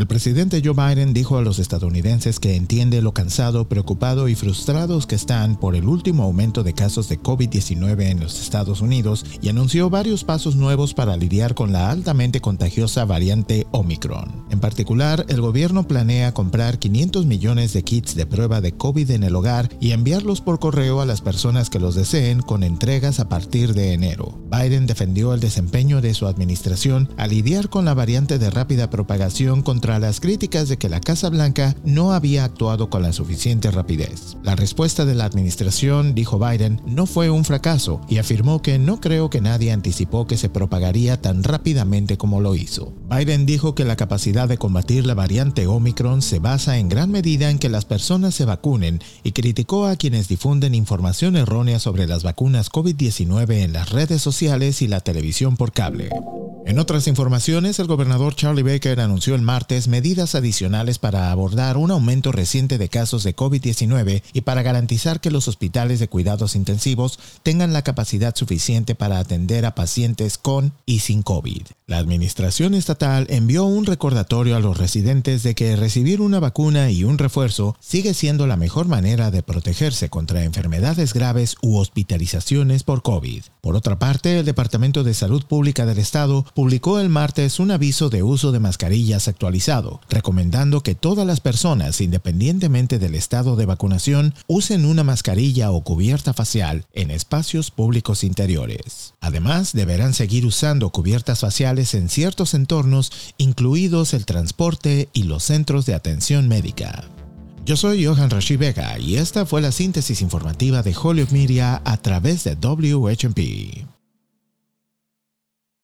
El presidente Joe Biden dijo a los estadounidenses que entiende lo cansado, preocupado y frustrados que están por el último aumento de casos de COVID-19 en los Estados Unidos y anunció varios pasos nuevos para lidiar con la altamente contagiosa variante Omicron. En particular, el gobierno planea comprar 500 millones de kits de prueba de COVID en el hogar y enviarlos por correo a las personas que los deseen con entregas a partir de enero. Biden defendió el desempeño de su administración a lidiar con la variante de rápida propagación con contra las críticas de que la Casa Blanca no había actuado con la suficiente rapidez. La respuesta de la administración, dijo Biden, no fue un fracaso y afirmó que no creo que nadie anticipó que se propagaría tan rápidamente como lo hizo. Biden dijo que la capacidad de combatir la variante Omicron se basa en gran medida en que las personas se vacunen y criticó a quienes difunden información errónea sobre las vacunas COVID-19 en las redes sociales y la televisión por cable. En otras informaciones, el gobernador Charlie Baker anunció el martes medidas adicionales para abordar un aumento reciente de casos de COVID-19 y para garantizar que los hospitales de cuidados intensivos tengan la capacidad suficiente para atender a pacientes con y sin COVID. La administración estatal envió un recordatorio a los residentes de que recibir una vacuna y un refuerzo sigue siendo la mejor manera de protegerse contra enfermedades graves u hospitalizaciones por COVID. Por otra parte, el Departamento de Salud Pública del Estado publicó el martes un aviso de uso de mascarillas actualizado, recomendando que todas las personas, independientemente del estado de vacunación, usen una mascarilla o cubierta facial en espacios públicos interiores. Además, deberán seguir usando cubiertas faciales en ciertos entornos, incluidos el transporte y los centros de atención médica. Yo soy Johan Rashi Vega y esta fue la síntesis informativa de Hollywood Media a través de WHMP.